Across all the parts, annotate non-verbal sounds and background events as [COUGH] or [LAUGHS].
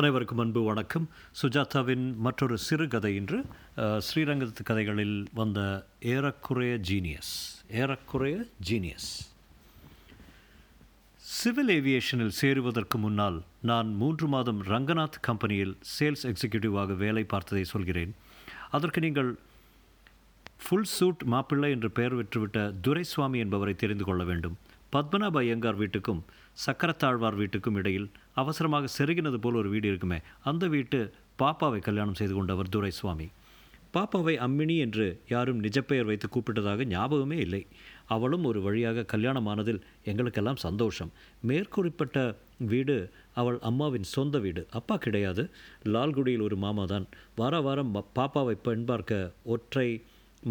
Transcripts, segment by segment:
அனைவருக்கும் அன்பு வணக்கம். சுஜாதாவின் மற்றொரு சிறுகதை இன்று ஸ்ரீரங்கத்து கதைகளில் வந்த ஏறக்குறைய ஜீனியஸ் ஏறக்குறைய ஜீனியஸ் சிவில் ஏவியேஷனில் சேருவதற்கு முன்னால் நான் மூன்று மாதம் ரங்கநாத் கம்பெனியில் சேல்ஸ் எக்ஸிக்யூட்டிவாக வேலை பார்த்ததை சொல்கிறேன். அதற்கு நீங்கள் ஃபுல் சூட் மாப்பிள்ளை என்று பெயர் பெற்றுவிட்ட துரைசுவாமி என்பவரை தெரிந்து கொள்ள வேண்டும். பத்மநாப ஐயங்கார் வீட்டுக்கும் சக்கரத்தாழ்வார் வீட்டுக்கும் இடையில் அவசரமாக செருகினது போல் ஒரு வீடு இருக்குமே அந்த வீட்டு பாப்பாவை கல்யாணம் செய்து கொண்டவர் துரைசுவாமி. பாப்பாவை அம்மினி என்று யாரும் நிஜப்பெயர் வைத்து கூப்பிட்டதாக ஞாபகமே இல்லை. அவளும் ஒரு வழியாக கல்யாணமானதில் எங்களுக்கெல்லாம் சந்தோஷம். மேற்குறிப்பிட்ட வீடு அவள் அம்மாவின் சொந்த வீடு. அப்பா கிடையாது. லால்குடியில் ஒரு மாமா தான் வார வாரம் பாப்பாவை பெண் பார்க்க ஒற்றை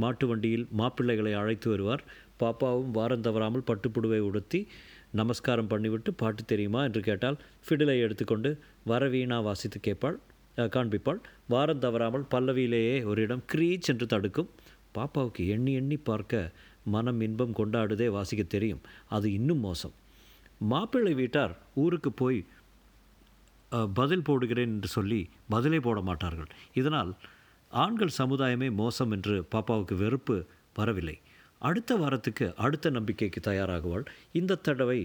மாட்டு வண்டியில் மாப்பிள்ளைகளை அழைத்து வருவார். பாப்பாவும் வாரம் தவறாமல் பட்டுப்புடுவை உடுத்தி நமஸ்காரம் பண்ணிவிட்டு பாட்டு தெரியுமா என்று கேட்டால் ஃபிடிலை எடுத்துக்கொண்டு வரவீணா வாசித்து கேட்பாள் காண்பிப்பாள். வாரம் தவறாமல் பல்லவியிலேயே ஒரு இடம் க்ரீச் என்று தடுக்கும். பாப்பாவுக்கு எண்ணி எண்ணி பார்க்க மனம் இன்பம் கொண்டாடுதே வாசிக்க தெரியும். அது இன்னும் மோசம். மாப்பிள்ளை வீட்டார் ஊருக்கு போய் பதில் போடுகிறேன் என்று சொல்லி பதிலே போட மாட்டார்கள். இதனால் ஆண்கள் சமுதாயமே மோசம் என்று பாப்பாவுக்கு வெறுப்பு வரவில்லை. அடுத்த வாரத்துக்கு அடுத்த நம்பிக்கைக்கு தயாராகுவாள். இந்த தடவை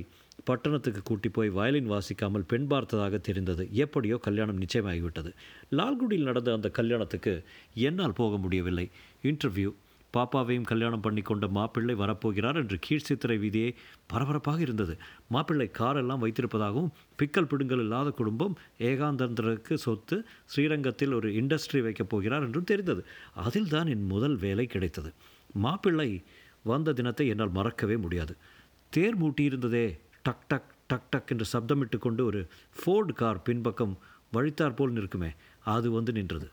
பட்டணத்துக்கு கூட்டி போய் வயலின் வாசிக்காமல் பெண் பார்த்ததாக தெரிந்தது. எப்படியோ கல்யாணம் நிச்சயமாகிவிட்டது. லால்குடியில் நடந்த அந்த கல்யாணத்துக்கு என்னால் போக முடியவில்லை. இன்டர்வியூ. பாப்பாவையும் கல்யாணம் பண்ணி கொண்ட மாப்பிள்ளை வரப்போகிறார் என்று கீழ் சித்திரை வீதியே பரபரப்பாக இருந்தது. மாப்பிள்ளை காரெல்லாம் வைத்திருப்பதாகவும் பிக்கல் பிடுங்கல் இல்லாத குடும்பம் ஏகாந்தந்தருக்கு சொத்து ஸ்ரீரங்கத்தில் ஒரு இண்டஸ்ட்ரி வைக்கப் போகிறார் என்றும் தெரிந்தது. அதில்தான் என் முதல் வேலை கிடைத்தது. மாப்பிள்ளை வந்த தினத்தை என்னால் மறக்கவே முடியாது. தேர் மூட்டியிருந்ததே டக் டக் டக் டக் என்று சப்தமிட்டு கொண்டு ஒரு ஃபோர்டு கார் பின்பக்கம் வழித்தார் போல் நிற்குமே அது வந்து நின்றது.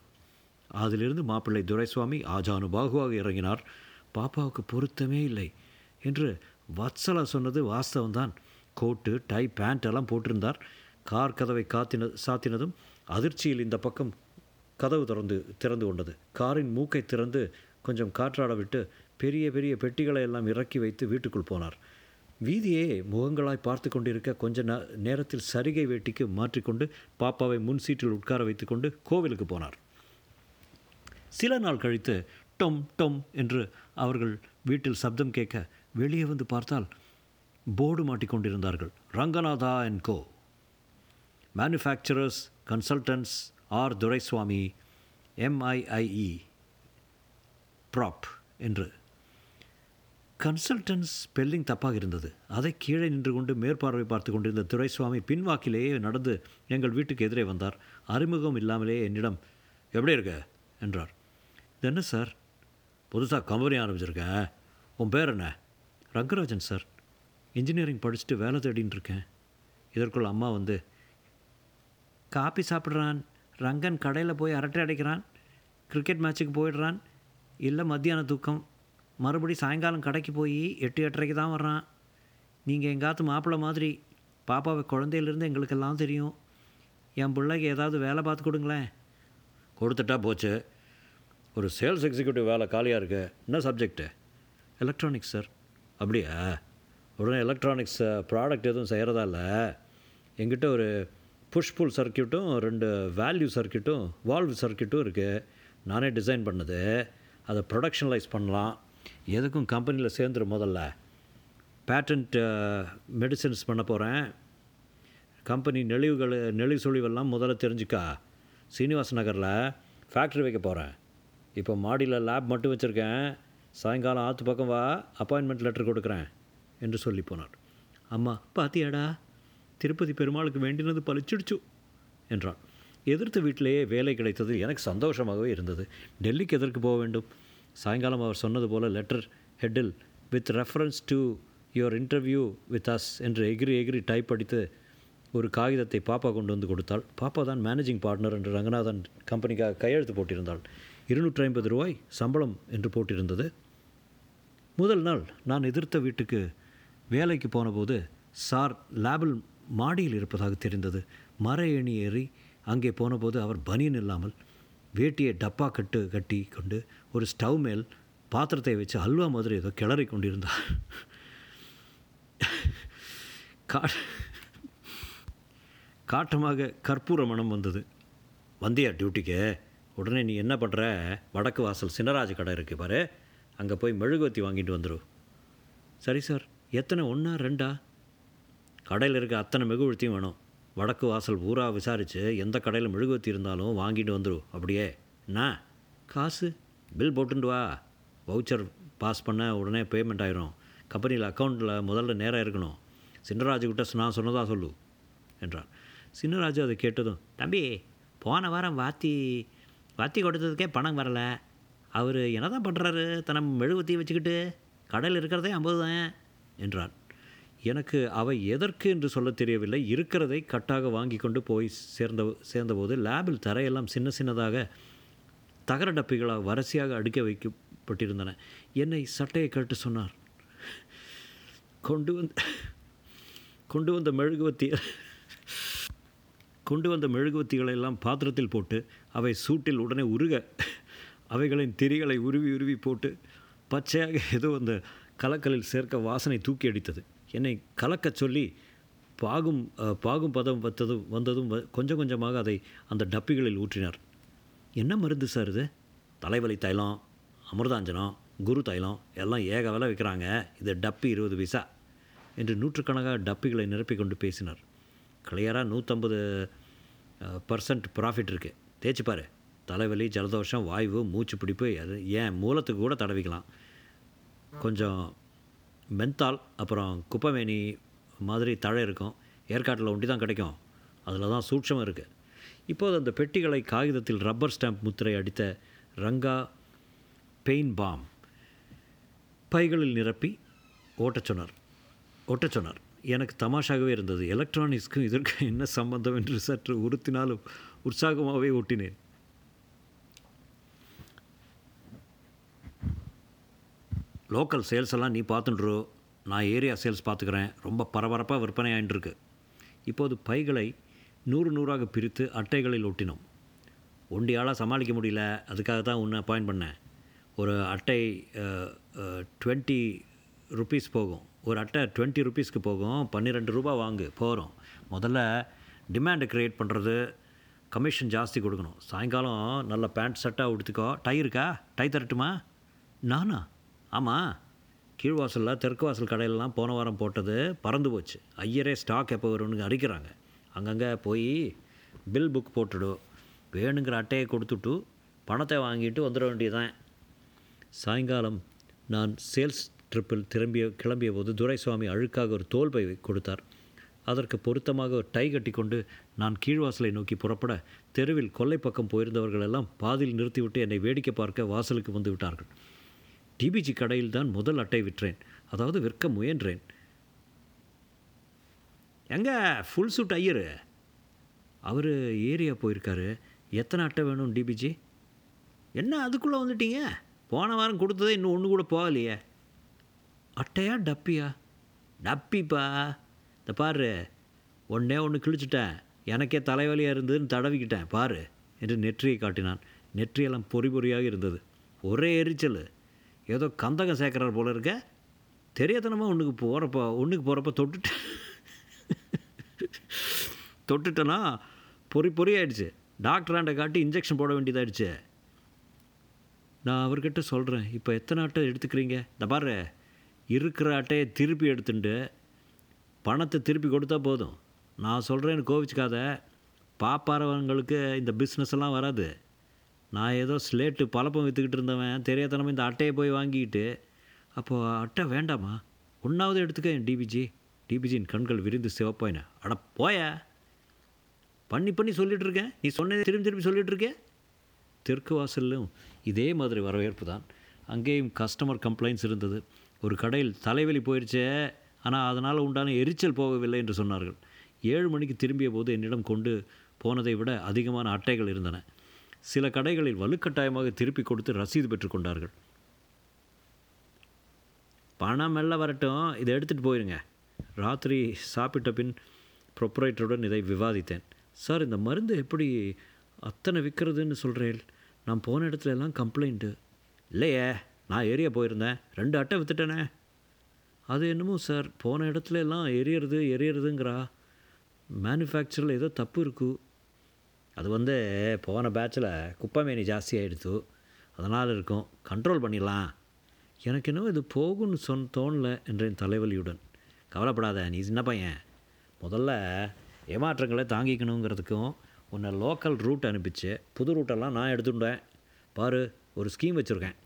அதிலிருந்து மாப்பிள்ளை துரைசுவாமி ஆஜானுபாகுவாக இறங்கினார். பாப்பாவுக்கு பொருத்தமே இல்லை என்று வத்சலா சொன்னது வாஸ்தவம்தான். கோட்டு டை பேண்ட் எல்லாம் போட்டிருந்தார். கார் கதவை காத்தின சாத்தினதும் அதிர்ச்சியில் இந்த பக்கம் கதவு திறந்து திறந்து கொண்டது. காரின் மூக்கை திறந்து கொஞ்சம் காற்றாட விட்டு பெரிய பெரிய பெட்டிகளை எல்லாம் இறக்கி வைத்து வீட்டுக்குள் போனார். வீதியே முகங்களாய் பார்த்து கொண்டிருக்க கொஞ்ச நே- நேரத்தில் சரிகை வேட்டிக்கு மாற்றிக்கொண்டு பாப்பாவை முன் சீட்டில் உட்கார வைத்துக்கொண்டு கோவிலுக்கு போனார். சில நாள் கழித்து டொம் டொம் என்று அவர்கள் வீட்டில் சப்தம் கேட்க வெளியே வந்து பார்த்தால் board மாட்டிக்கொண்டிருந்தார்கள் Ranganatha and co. Manufacturers consultants R Duraiswamy MIIE prop என்று கன்சல்டன்ஸ் ஸ்பெல்லிங் தப்பாக இருந்தது. அதை கீழே நின்று கொண்டு மேற்பார்வை பார்த்து கொண்டிருந்த துரைசுவாமி பின்வாக்கிலேயே நடந்து எங்கள் வீட்டுக்கு எதிரே வந்தார். அறிமுகம் இல்லாமலே என்னிடம் எப்படி இருக்க? என்றார். இது என்ன சார்? புதுசாக கம்பெனி ஆரம்பிச்சிருக்கேன் உன் பேர் என்ன? ரங்கராஜன் சார். இன்ஜினியரிங் படிச்சுட்டு வேலை தேடின்னு இருக்கேன். இதற்குள் அம்மா வந்து காப்பி சாப்பிட்றான். ரங்கன் கடையில் போய் அரட்டை அடைக்கிறான். கிரிக்கெட் மேட்ச்சுக்கு போயிடுறான். இல்லை மத்தியான தூக்கம். மறுபடி சாயங்காலம் கடைக்கு போய் எட்டு எட்டரைக்கு தான் வர்றான். நீங்கள் எங்காத்து மாப்பிள்ளை மாதிரி பாப்பாவை குழந்தையிலேருந்து எங்களுக்கெல்லாம் தெரியும். என் பிள்ளைக்கு ஏதாவது வேலை பார்த்து கொடுங்களேன். கொடுத்துட்டா போச்சு. ஒரு சேல்ஸ் எக்ஸிக்யூட்டிவ் வேலை காலியாக இருக்கு. என்ன சப்ஜெக்ட்டு எலக்ட்ரானிக்ஸ் சார் அப்படியா? உடனே எலக்ட்ரானிக்ஸ் ப்ராடக்ட் எதுவும் செய்கிறதா இல்லை? எங்கிட்ட ஒரு புஷ் புல் சர்க்கியூட்டும் ரெண்டு வேல்யூ சர்க்கியூட்டும் வால்வ் சர்க்கியூட்டும் இருக்குது நானே டிசைன் பண்ணது. அதை ப்ரொடக்ஷனலைஸ் பண்ணலாம். எதுக்கும் கம்பெனியில் சேர்ந்துரு முதல்ல. பேட்டன்ட் மெடிசன்ஸ் பண்ண போகிறேன் கம்பெனி நெளிவுகள் நெளிவு சுழிவெல்லாம் முதல்ல தெரிஞ்சுக்கா. சீனிவாச நகரில் ஃபேக்ட்ரி வைக்க போகிறேன் இப்போ மாடியில் லேப் மட்டும் வச்சுருக்கேன். சாயங்காலம் ஆற்று பக்கம் வா அப்பாயின்மெண்ட் லெட்டர் கொடுக்குறேன் என்று சொல்லி போனார். அம்மா பாத்தியாடா திருப்பதி பெருமாளுக்கு வேண்டினது பளிச்சிடுச்சு என்றான். எதிர்த்த வீட்டிலேயே வேலை கிடைத்தது எனக்கு சந்தோஷமாகவே இருந்தது. டெல்லிக்கு எதற்கு போக வேண்டும்? சாயங்காலம் அவர் சொன்னது போல் letter ஹெட்டில் with reference to your interview with us என்று எகிரி எகிரி டைப் அடித்து ஒரு காகிதத்தை பாப்பா கொண்டு வந்து கொடுத்தாள். பாப்பா தான் மேனேஜிங் பார்ட்னர் என்று ரங்கநாதன் கம்பெனிக்காக கையெழுத்து போட்டிருந்தாள். இருநூற்றி ஐம்பது ரூபாய் சம்பளம் என்று போட்டிருந்தது. முதல் நாள் நான் எதிர்த்த வீட்டுக்கு வேலைக்கு போனபோது சார் லேபில் மாடியில் இருப்பதாக தெரிந்தது. மர ஏணி ஏறி அங்கே போனபோது அவர் பனியன் இல்லாமல் வேட்டியை டப்பா கட்டு கட்டி கொண்டு ஒரு ஸ்டவ் மேல் பாத்திரத்தை வச்சு அல்வா மாதிரி ஏதோ கிளறி கொண்டிருந்தார். கா காட்டமாக கற்பூர மனம் வந்தது. வந்தியா டியூட்டிக்கு? உடனே நீ என்ன பண்ணுற வடக்கு வாசல் சின்னராஜ கடை இருக்குது பாரு. அங்கே போய் மெழுகுவத்தி வாங்கிட்டு வந்துடும் சரி சார். எத்தனை? ஒன்றா ரெண்டா? கடையில் இருக்க அத்தனை மெழுகுவத்தியும் வேணும். வடக்கு வாசல் பூரா விசாரித்து எந்த கடையில் மெழுகுவத்தி இருந்தாலும் வாங்கிட்டு வந்துடும் அப்படியே. என்ன? காசு? பில் போட்டுண்டு வா. வவுச்சர் பாஸ் பண்ண உடனே பேமெண்ட் ஆயிரும். கம்பெனியில் அக்கௌண்ட்டில் முதல்ல நேராக இருக்கணும். சின்னராஜுக்கிட்ட நான் சொன்னதாக சொல்லு என்றார் சின்னராஜு அதை கேட்டதும் தம்பி போன வாரம் வாத்தி வாத்தி கொடுத்ததுக்கே பணம் வரலை. அவர் என்ன தான் பண்ணுறாரு தன்னை மெழுகுவத்தி வச்சுக்கிட்டு கடையில் இருக்கிறதே ஐம்பது தான் என்றான். எனக்கு அவை எதற்கு என்று சொல்ல தெரியவில்லை. இருக்கிறதை கட்டாக வாங்கி கொண்டு போய் சேர்ந்த சேர்ந்தபோது லேபில் தரையெல்லாம் சின்ன சின்னதாக தகர டப்பிகளாக வரிசையாக அடுக்க வைக்கப்பட்டிருந்தன. என்னை சட்டையை கேட்டு சொன்னார். கொண்டு வந்து கொண்டு வந்த மெழுகுவத்தி கொண்டு வந்த மெழுகுவத்திகளை எல்லாம் பாத்திரத்தில் போட்டு அவை சூட்டில் உடனே உருக அவைகளின் திரிகளை உருவி உருவி போட்டு பச்சையாக ஏதோ அந்த கலக்கலில் சேர்க்க வாசனை தூக்கி அடித்தது. என்னை கலக்கச் சொல்லி பாகும் பாகும் பதம் வந்ததும் வந்ததும் வ- கொஞ்சம் கொஞ்சமாக அதை அந்த டப்பிகளில் ஊற்றினார். என்ன மருந்து சார் இது? தலைவலி தைலம் அமிர்தாஞ்சனம் குரு தைலம் எல்லாம் ஏக விலை விற்கிறாங்க. இது டப்பி இருபது பைசா என்று நூற்றுக்கணக்காக டப்பிகளை நிரப்பிக் கொண்டு பேசினார். கிளியராக நூற்றம்பது பர்சன்ட் ப்ராஃபிட் இருக்குது தேய்ச்சிப்பார் தலைவலி ஜலதோஷம் வாய்வு மூச்சு பிடிப்பு அது ஏன் மூலத்துக்கு கூட தடவிக்கலாம். கொஞ்சம் மென்தால் அப்புறம் குப்பைமேனி மாதிரி தழை இருக்கும். ஏற்காட்டில் ஒண்டி தான் கிடைக்கும். அதில் தான் சூட்சம் இருக்குது இப்போது அந்த பெட்டிகளை காகிதத்தில் ரப்பர் ஸ்டாம்ப் முத்திரை அடித்த ரங்கா பெயின் பாம் பைகளில் நிரப்பி ஓட்டச் சொன்னார். ஓட்டச் சொன்னார். எனக்கு தமாஷாகவே இருந்தது. எலக்ட்ரானிக்ஸ்க்கும் இதற்கு என்ன சம்பந்தம் என்று சற்று உறுத்தினாலும் உற்சாகமாகவே ஓட்டினேன். லோக்கல் சேல்ஸ் எல்லாம் நீ பார்த்துட்டுரு நான் ஏரியா சேல்ஸ் பார்த்துக்கிறேன். ரொம்ப பரபரப்பாக விற்பனை ஆயின்னு இப்போது பைகளை நூறு நூறாக பிரித்து அட்டைகளில் ஒட்டினோம். ஒண்டியாளாக சமாளிக்க முடியல. அதுக்காக தான் உன்னை அப்பாயிண்ட் பண்ணேன். ஒரு அட்டை டுவெண்ட்டி ருபீஸ் போகும். ஒரு அட்டை டுவெண்ட்டி ருபீஸ்க்கு போகும். பன்னிரெண்டு ரூபா வாங்கு. போகிறோம் முதல்ல டிமாண்டை க்ரியேட் பண்ணுறது கமிஷன் ஜாஸ்தி கொடுக்கணும். சாயங்காலம் நல்ல பேண்ட் சட்டாக உடுத்துக்கோ. டை இருக்கா? டை தரட்டுமா? நானா? ஆமாம் கீழ்வாசலில் தெற்கு வாசல் கடையிலலாம் போன வாரம் போட்டது பறந்து போச்சு. ஐயரே ஸ்டாக் எப்போ வரும்னு அறிக்கிறாங்க அங்கங்கே போய் பில் புக் போட்டுடு வேணுங்கிற அட்டையை கொடுத்துட்டு பணத்தை வாங்கிட்டு வந்துட வேண்டியதுதான். சாயங்காலம் நான் சேல்ஸ் ட்ரிப்பில் திரும்பிய கிளம்பிய போது துரைசுவாமி அழுக்காக ஒரு தோல் பை கொடுத்தார். அதற்கு பொருத்தமாக ஒரு டை கட்டிக்கொண்டு நான் கீழ்வாசலை நோக்கி புறப்பட தெருவில் கொல்லை பக்கம் போயிருந்தவர்கள் எல்லாம் பாதியில் நிறுத்திவிட்டு என்னை வேடிக்கை பார்க்க வாசலுக்கு வந்து விட்டார்கள். டிபிஜி கடையில் தான் முதல் அட்டை விற்றேன். அதாவது விற்க முயன்றேன். எங்க? ஃபுல் சூட் ஐயரு. அவர் ஏரியா போயிருக்காரு. எத்தனை அட்டை வேணும் டிபிஜி? என்ன அதுக்குள்ளே வந்துட்டீங்க? போன வாரம் கொடுத்ததே இன்னும் ஒன்று கூட போகலையே. அட்டையா டப்பியா? டப்பிப்பா. இந்த பாரு ஒன்றே ஒன்று கிழிச்சிட்டேன். எனக்கே தலைவலியாக இருந்ததுன்னு தடவிக்கிட்டேன். பாரு என்று நெற்றியை காட்டினான். நெற்றியெல்லாம் பொறி பொறியாக இருந்தது. ஒரே எரிச்சல். ஏதோ கந்தகம் சேர்க்குறார் போல இருக்க. தெரியாதனமாக ஒன்றுக்கு போகிறப்ப ஒன்றுக்கு போகிறப்ப தொட்டுட்டு தொட்டுட்டேன்னா பொறி பொறி ஆயிடுச்சு. டாக்டராண்ட காட்டி இன்ஜெக்ஷன் போட வேண்டியதாயிடுச்சு. நான் அவர்கிட்ட சொல்கிறேன் இப்போ எத்தனை அட்டை எடுத்துக்கிறீங்க? இந்த பாரு இருக்கிற அட்டையை திருப்பி எடுத்துட்டு பணத்தை திருப்பி கொடுத்தா போதும். நான் சொல்கிறேன்னு கோவிச்சுக்காத. பாப்பாரவங்களுக்கு இந்த பிஸ்னஸ் எல்லாம் வராது. நான் ஏதோ ஸ்லேட்டு பழப்பம் விற்றுக்கிட்டு இருந்தவன் தெரியாதனமே இந்த அட்டையை போய் வாங்கிக்கிட்டு அப்போது அட்டை வேண்டாமா? ஒன்றாவது எடுத்துக்க டிபிஜி டிபிஜியின் கண்கள் விரிந்து சிவப்பாயின. அட போய. பண்ணி பண்ணி சொல்லிகிட்டு இருக்கேன். நீ சொன்னதை திரும்பி திரும்பி சொல்லிகிட்டு இருக்கே? தெற்கு வாசல்லும் இதே மாதிரி வரவேற்பு தான். அங்கேயும் கஸ்டமர் கம்ப்ளைண்ட்ஸ் இருந்தது. ஒரு கடையில் தலைவலி போயிடுச்சே. ஆனால் அதனால் உண்டான எரிச்சல் போகவில்லை என்று சொன்னார்கள். ஏழு மணிக்கு திரும்பிய போது என்னிடம் கொண்டு போனதை விட அதிகமான அட்டைகள் இருந்தன. சில கடைகளில் வலுக்கட்டாயமாக திருப்பி கொடுத்து ரசீது பெற்றுக்கொண்டார்கள் பணம் மெல்ல வரட்டும் இதை எடுத்துகிட்டு போயிருங்க. ராத்திரி சாப்பிட்ட பின் ப்ரொப்ரைட்டருடன் இதை விவாதித்தேன். சார் இந்த மருந்து எப்படி அத்தனை விற்கிறதுன்னு சொல்கிறேன் நான் போன இடத்துல எல்லாம் கம்ப்ளைண்ட்டு. இல்லையே நான் ஏரியா போயிருந்தேன். ரெண்டு அட்டை விற்றுட்டேனே அது என்னமோ சார் போன இடத்துல எல்லாம் எரியறது எரியறதுங்கிறா. மேனுஃபேக்சரில் ஏதோ தப்பு இருக்கு. அது வந்து போன பேட்சில் குப்பைமேனி ஜாஸ்தியாகிடுத்து அதனால் இருக்கும் கண்ட்ரோல் பண்ணிடலாம். எனக்கு என்னவோ இது போகும்னு சொன் தோணல என்றேன் தலைவலியுடன். கவலைப்படாத நீ சின்ன பையன். முதல்ல ஏமாற்றங்களை தாங்கிக்கணுங்கிறதுக்கும் உன்னை லோக்கல் ரூட் அனுப்பிச்சு புது ரூட்டெல்லாம் நான் எடுத்துட்டேன். பாரு ஒரு ஸ்கீம் வச்சுருக்கேன்.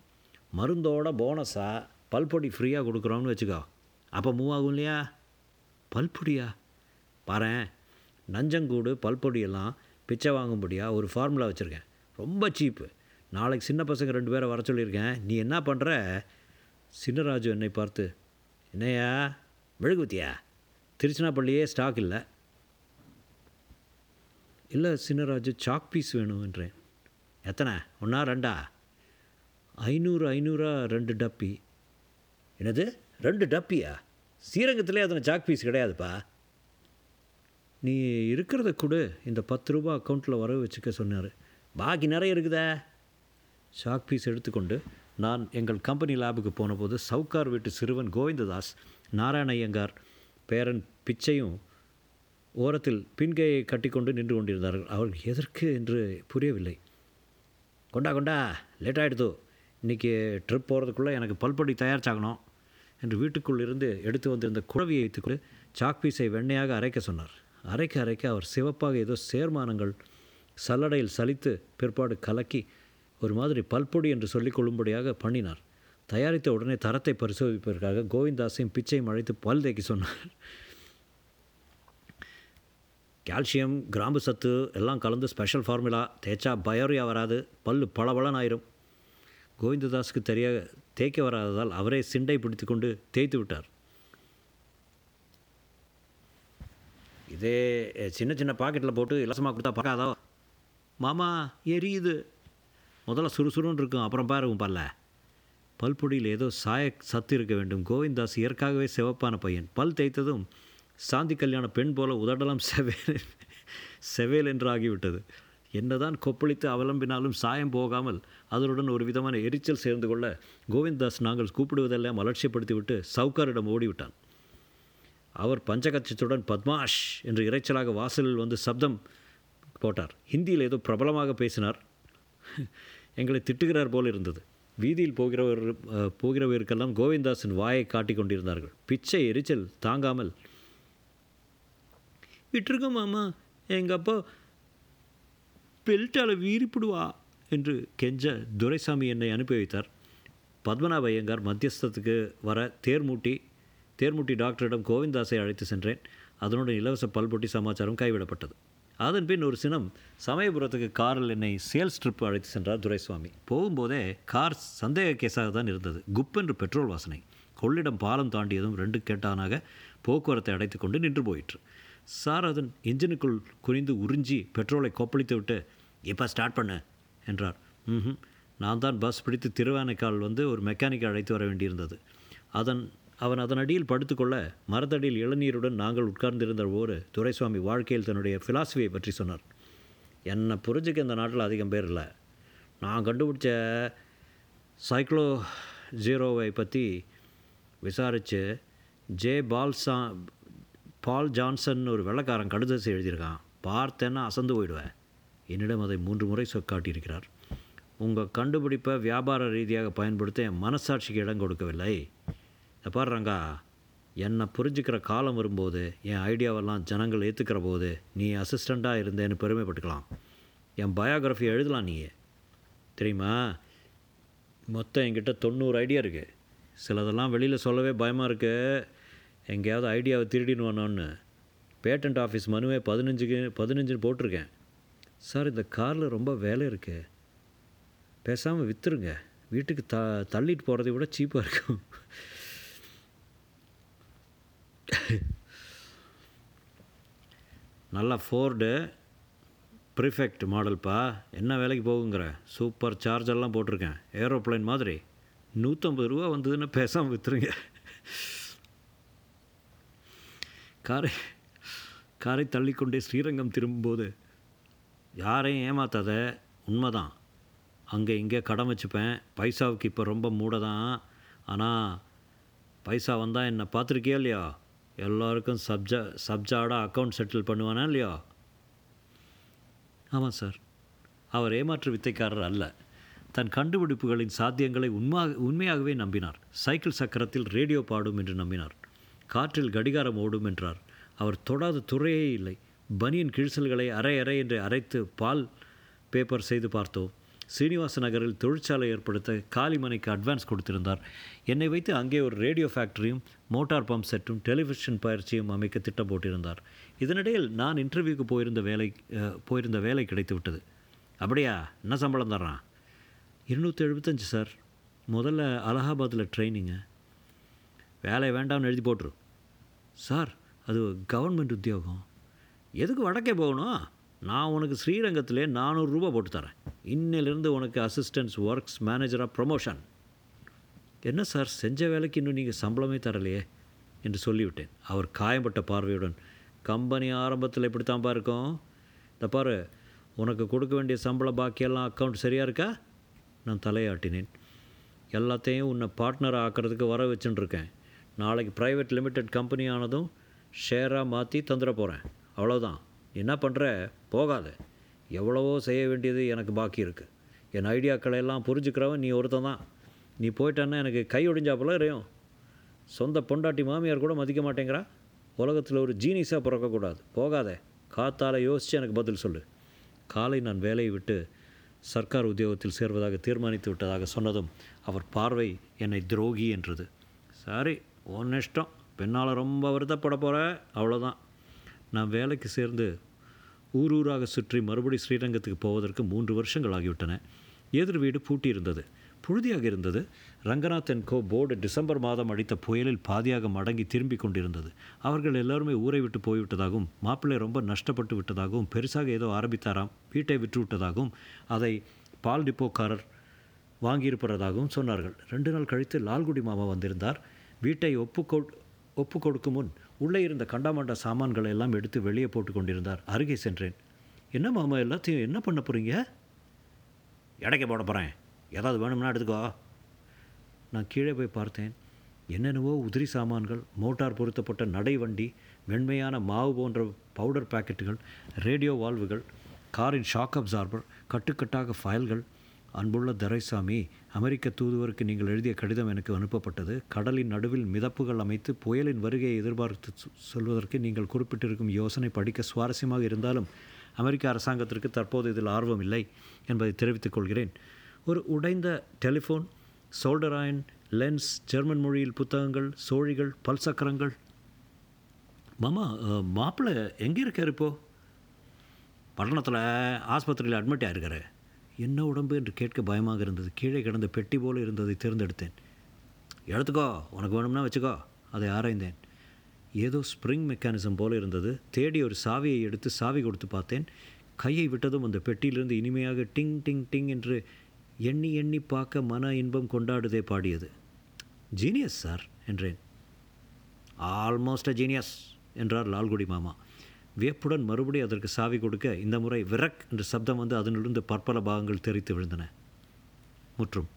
மருந்தோட போனஸாக பல்பொடி ஃப்ரீயாக கொடுக்குறோம்னு வச்சுக்கோ. அப்போ மூவ் ஆகும் இல்லையா? பல்பொடியா? பாரு நஞ்சங்கூடு பல்பொடியெல்லாம் பிச்சை வாங்கும்படியா ஒரு ஃபார்முலா வச்சுருக்கேன். ரொம்ப சீப்பு நாளைக்கு சின்ன பசங்க ரெண்டு பேரை வர சொல்லியிருக்கேன். நீ என்ன பண்ணுற சின்னராஜு என்னை பார்த்து என்னையா மெழுகுத்தியா திருச்சினாப்பள்ளியே ஸ்டாக் இல்லை. இல்லை சின்னராஜு சாக் பீஸ் வேணும் என்றேன் எத்தனை? ஒன்றா ரெண்டா? ஐநூறு ஐநூறா ரெண்டு டப்பி. என்னது? ரெண்டு டப்பியா? ஸ்ரீரங்கத்திலே அதனை சாக் பீஸ் கிடையாதுப்பா. நீ இருக்கிறத கொடு. இந்த பத்து ரூபா அக்கௌண்ட்டில் வர வச்சுக்க சொன்னார். பாக்கி நிறைய இருக்குதே. சாக் பீஸ் எடுத்துக்கொண்டு நான் எங்கள் கம்பெனி லேபுக்கு போனபோது சவுக்கார் வீட்டு சிறுவன் கோவிந்ததாஸ் நாராயணயங்கார் பேரன் பிச்சையும் ஓரத்தில் பின்கையை கட்டிக்கொண்டு நின்று கொண்டிருந்தார்கள். அவர்கள் எதற்கு என்று புரியவில்லை. கொண்டா கொண்டா லேட் ஆகிடுது இன்றைக்கி ட்ரிப் போகிறதுக்குள்ளே எனக்கு பல்படி தயாரிச்சாகணும் என்று வீட்டுக்குள் இருந்து எடுத்து வந்திருந்த குழவியை வைத்துக்கொண்டு சாக் பீஸை வெண்ணையாக அரைக்க சொன்னார். அரைக்க அரைக்க அவர் சிவப்பாக ஏதோ சேர்மானங்கள் சல்லடையில் சலித்து பிற்பாடு கலக்கி ஒரு மாதிரி பல்பொடி என்று சொல்லிக் கொள்ளும்படியாக பண்ணினார். தயாரித்த உடனே தரத்தை பரிசோதிப்பதற்காக கோவிந்தாஸையும் பிச்சையும் அழைத்து பல் தேக்கி சொன்னார். கால்சியம் கிராம்பு சத்து எல்லாம் கலந்து ஸ்பெஷல் ஃபார்முலா. தேய்ச்சா பயோரியா வராது பல்லு பளபளன் ஆயிரும் கோவிந்ததாஸுக்கு தெரிய தேய்க்க வராததால் அவரே சிண்டை பிடித்து கொண்டு தேய்த்து விட்டார். இதே சின்ன சின்ன பாக்கெட்டில் போட்டு இலசமாக கொடுத்தா பார்க்காதோ? மாமா எரியுது. முதல்ல சுறுசுறுன்னு இருக்கும் அப்புறம் பாருங்க பல்ல. பல்பொடியில் ஏதோ சாய சத்து இருக்க வேண்டும். கோவிந்தாஸ் இயற்காகவே சிவப்பான பையன். பல் தேய்த்ததும் சாந்தி கல்யாண பெண் போல உதடலாம் செவேல் செவேல் என்று ஆகிவிட்டது. என்னதான் கொப்பளித்து அவலம்பினாலும் சாயம் போகாமல் அதனுடன் ஒரு விதமான எரிச்சல் சேர்ந்து கொள்ள கோவிந்தாஸ் நாங்கள் கூப்பிடுவதெல்லாம் அலட்சியப்படுத்திவிட்டு சவுக்காரிடம் ஓடிவிட்டான். அவர் பஞ்சகச்சத்துடன் பத்மாஷ் என்று இறைச்சலாக வாசலில் வந்து சப்தம் போட்டார். ஹிந்தியில் ஏதோ பிரபலமாக பேசினார். எங்களை திட்டுகிறார் போல் இருந்தது. வீதியில் போகிறவர் போகிறவருக்கெல்லாம் கோவிந்தாஸின் வாயை காட்டிக் கொண்டிருந்தார்கள். பிச்சை எரிச்சல் தாங்காமல் விட்டுருக்கோம் மாமா எங்கள் அப்பா பெல்ட்டால் வீறிப்பிடுவா என்று கெஞ்ச துரைசாமி என்னை அனுப்பி வைத்தார். பத்மநாப ஐயங்கார் மத்தியஸ்தத்துக்கு வர தேர்மூட்டி தேர்முட்டி டாக்டரிடம் கோவிந்தாசை அழைத்து சென்றேன். அதனுடன் இலவச பல்பொட்டி சமாச்சாரம் கைவிடப்பட்டது. அதன் பின் ஒரு சினம் சமயபுரத்துக்கு காரில் என்னை சேல்ஸ் ட்ரிப் அழைத்து சென்றார் துரைசுவாமி. போகும்போதே கார் சந்தேக கேஸாக தான் இருந்தது. குப்பென்று பெட்ரோல் வாசனை. கொள்ளிடம் பாலம் தாண்டியதும் ரெண்டு கேட்டானாக போக்குவரத்தை அடைத்து கொண்டு நின்று போயிற்று. சார் அதன் இன்ஜினுக்குள் குனிந்து உறிஞ்சி பெட்ரோலை கொப்பளித்து விட்டு இப்போ ஸ்டார்ட் பண்ணு என்றார். ம் நான் தான் பஸ் பிடித்து திருவானைக்கால் வந்து ஒரு மெக்கானிக்கை அழைத்து வர வேண்டியிருந்தது. அதன் அவன் அதனடியில் படுத்துக்கொள்ள மரத்தடியில் இளநீருடன் நாங்கள் உட்கார்ந்திருந்த போது துரைசுவாமி வாழ்க்கையில் தன்னுடைய ஃபிலாசபியை பற்றி சொன்னார். என்னை புரிஞ்சுக்க இந்த நாட்டில் அதிகம் பேர் இல்லை. நான் கண்டுபிடிச்ச சைக்ளோ ஜீரோவை பற்றி விசாரித்து ஜே பால்சா பால் ஜான்சன் ஒரு வெள்ளக்காரன் கடுதசி எழுதியிருக்கான். பார்த்தேன்னா அசந்து போயிடுவேன். என்னிடம் அதை மூன்று முறை சொ காட்டியிருக்கிறார் உங்கள் கண்டுபிடிப்பை வியாபார ரீதியாக பயன்படுத்த என் மனசாட்சிக்கு இடம் கொடுக்கவில்லை. இதை என்னை புரிஞ்சுக்கிற காலம் வரும்போது என் ஐடியாவெல்லாம் ஜனங்கள் ஏற்றுக்கிற போது நீ அசிஸ்டண்ட்டாக இருந்தேன்னு பெருமைப்பட்டுக்கலாம். என் பயோகிராஃபி எழுதலாம் நீயே. தெரியுமா? மொத்தம் என்கிட்ட தொண்ணூறு ஐடியா இருக்குது சிலதெல்லாம் வெளியில் சொல்லவே பயமாக இருக்கு. எங்கேயாவது ஐடியாவை திருடினுவானோன்னு பேட்டன்ட் ஆஃபீஸ் மனுவே பதினஞ்சுக்கு பதினஞ்சுன்னு போட்டிருக்கேன். சார் இந்த காரில் ரொம்ப வேலை இருக்கு. பேசாமல் விற்றுருங்க வீட்டுக்கு த தள்ளிட்டு போகிறதை விட சீப்பாக இருக்கும். [LAUGHS] நல்லா ஃபோர்டு ப்ரிஃபெக்ட் மாடல்ப்பா என்ன வேலைக்கு போகுங்கிற? சூப்பர் சார்ஜெல்லாம் போட்டிருக்கேன். ஏரோப்ளேன் மாதிரி. நூற்றம்பது ரூபா வந்ததுன்னு பேசாமல் விற்றுருங்க காரை காரை தள்ளிக்கொண்டே ஸ்ரீரங்கம் திரும்பும்போது யாரையும் ஏமாத்தாத உண்மைதான். அங்கே இங்கே கடன் வச்சுப்பேன். பைசாவுக்கு இப்போ ரொம்ப மூட தான் ஆனால் பைசா வந்தால் என்னை பார்த்துருக்கியா இல்லையா? எல்லோருக்கும் சப்ஜா சப்ஜாடாக அக்கௌண்ட் செட்டில் பண்ணுவானா இல்லையா? ஆமாம் சார். அவர் ஏமாற்று வித்தைக்காரர் அல்ல. தன் கண்டுபிடிப்புகளின் சாத்தியங்களை உண்மாக உண்மையாகவே நம்பினார். சைக்கிள் சக்கரத்தில் ரேடியோ பாடும் என்று நம்பினார். காற்றில் கடிகாரம் ஓடும் என்றார். அவர் தொடாத துறையே இல்லை. பனியன் கிழிசல்களை அரை அரை என்று அரைத்து பால் பேப்பர் செய்து பார்த்தோம். ஸ்ரீனிவாச நகரில் தொழிற்சாலை ஏற்படுத்த காலிமனைக்கு அட்வான்ஸ் கொடுத்திருந்தார். என்னை வைத்து அங்கே ஒரு ரேடியோ ஃபேக்டரியும் மோட்டார் பம்ப் செட்டும் டெலிவிஷன் பயிற்சியும் அமைக்க திட்டம் போட்டிருந்தார் இதனிடையில் நான் இன்டர்வியூக்கு போயிருந்த வேலை போயிருந்த வேலை கிடைத்து விட்டது அப்படியா? என்ன சம்பளம் தர்றான்? இருநூற்றி எழுபத்தஞ்சு சார் முதல்ல அலகாபாத்தில் ட்ரைனிங்கு வேலை வேண்டாம்னு எழுதி போட்டுரு. சார் அது கவர்மெண்ட் உத்தியோகம். எதுக்கு வடக்கே போகணும்? நான் உனக்கு ஸ்ரீரங்கத்திலே நானூறுரூபா போட்டு தரேன். இன்னிலிருந்து உனக்கு அசிஸ்டன்ஸ் ஒர்க்ஸ் மேனேஜராக ப்ரொமோஷன் என்ன சார் செஞ்ச வேலைக்கு இன்னும் நீங்கள் சம்பளமே தரலையே? என்று சொல்லிவிட்டேன். அவர் காயம்பட்ட பார்வையுடன் கம்பெனி ஆரம்பத்தில் இப்படித்தான்ப்பா இருக்கும். இந்த பாரு உனக்கு கொடுக்க வேண்டிய சம்பள பாக்கியெல்லாம் அக்கௌண்ட் சரியாக இருக்கா? நான் தலையாட்டினேன். எல்லாத்தையும் உன்னை பார்ட்னர் ஆக்கிறதுக்கு வர வச்சின்னுருக்கேன் நாளைக்கு ப்ரைவேட் லிமிடெட் கம்பெனி ஆனதும் ஷேராக மாற்றி தந்துட போகிறேன் அவ்வளோதான் என்ன பண்ணுற போகாத. எவ்வளவோ செய்ய வேண்டியது எனக்கு பாக்கி இருக்குது என் ஐடியாக்களை எல்லாம் புரிஞ்சுக்கிறவன் நீ ஒருத்தன் தான். நீ போயிட்டான்னா எனக்கு கை ஒடிஞ்சாப்புல இறையும். சொந்த பொண்டாட்டி மாமியார் கூட மதிக்க மாட்டேங்கிறா. உலகத்தில் ஒரு ஜீனிஸாக பிறக்கக்கூடாது. போகாதே. காத்தால் யோசித்து எனக்கு பதில் சொல்லு. காலை நான் வேலையை விட்டு சர்க்கார் உத்தியோகத்தில் சேர்வதாக தீர்மானித்து விட்டதாக சொன்னதும் அவர் பார்வை என்னை துரோகி என்றது. சாரி உன் இஷ்டம். பெண்ணால் ரொம்ப வருத்தப்பட போகிற அவ்வளோதான் நான் வேலைக்கு சேர்ந்து ஊர் ஊராக சுற்றி மறுபடி ஸ்ரீரங்கத்துக்கு போவதற்கு மூன்று வருஷங்கள் ஆகிவிட்டன. எதிர் வீடு பூட்டியிருந்தது. புழுதியாக இருந்தது. Ranganath and co board December மாதம் அடித்த புயலில் பாதியாக மடங்கி திரும்பி கொண்டிருந்தது. அவர்கள் எல்லாருமே ஊரை விட்டு போய்விட்டதாகவும் மாப்பிள்ளை ரொம்ப நஷ்டப்பட்டு விட்டதாகவும் பெருசாக ஏதோ ஆரம்பித்தாராம் வீட்டை விற்று விட்டதாகவும் அதை பால் டிப்போக்காரர் வாங்கியிருப்பதாகவும் சொன்னார்கள். ரெண்டு நாள் கழித்து லால்குடி மாமா வந்திருந்தார். வீட்டை ஒப்பு கொ ஒப்பு கொடுக்கும் முன் உள்ளே இருந்த கண்டாமண்ட சாமான்களை எல்லாம் எடுத்து வெளியே போட்டு கொண்டிருந்தார். அருகே சென்றேன். என்ன மாமா எல்லாத்தையும் என்ன பண்ண போகிறீங்க இடைக்க போட போகிறேன் ஏதாவது வேணும்னா எடுத்துக்கோ. நான் கீழே போய் பார்த்தேன். என்னென்னவோ உதிரி சாமான்கள் மோட்டார் பொருத்தப்பட்ட நடை வண்டி மென்மையான மாவு போன்ற பவுடர் பாக்கெட்டுகள் ரேடியோ வால்வுகள் காரின் ஷாக் அப்சார்பர் கட்டுக்கட்டாக ஃபைல்கள் அன்புள்ள தரைசாமி அமெரிக்க தூதுவருக்கு நீங்கள் எழுதிய கடிதம் எனக்கு அனுப்பப்பட்டது. கடலின் நடுவில் மிதப்புகள் அமைத்து புயலின் வருகையை எதிர்பார்த்து சொல்வதற்கு நீங்கள் குறிப்பிட்டிருக்கும் யோசனை படிக்க சுவாரஸ்யமாக இருந்தாலும் அமெரிக்க அரசாங்கத்திற்கு தற்போது இதில் ஆர்வம் இல்லை என்பதை தெரிவித்துக் கொள்கிறேன். ஒரு உடைந்த telephone solder iron lens German மொழியில் புத்தகங்கள் சோழிகள் பல்சக்கரங்கள் மாமா மாப்பிள்ளை எங்கே இருக்கார் இப்போ? பட்டணத்தில் ஆஸ்பத்திரியில் அட்மிட் ஆயிருக்காரு. என்ன உடம்பு என்று கேட்க பயமாக இருந்தது. கீழே கிடந்த பெட்டி போல இருந்ததை தேர்ந்தெடுத்தேன். எடுத்துக்கோ உனக்கு வேணும்னா வச்சுக்கோ அதை ஆராய்ந்தேன். ஏதோ ஸ்ப்ரிங் மெக்கானிசம் போல இருந்தது. தேடி ஒரு சாவியை எடுத்து சாவி கொடுத்து பார்த்தேன். கையை விட்டதும் அந்த பெட்டியிலிருந்து இனிமையாக டிங் டிங் டிங் என்று எண்ணி எண்ணி பார்க்க மன இன்பம் கொண்டாடுதே பாடியது. ஜீனியஸ் சார் என்றேன். ஆல்மோஸ்ட் அ ஜீனியஸ் என்றார் லால்குடி மாமா. வியப்புடன் மறுபடியும் அதற்கு சாவி கொடுக்க இந்த முறை விரக் என்ற சப்தம் வந்து அதனிலிருந்து பற்பல பாகங்கள் தெரித்து விழுந்தன. முற்றும்.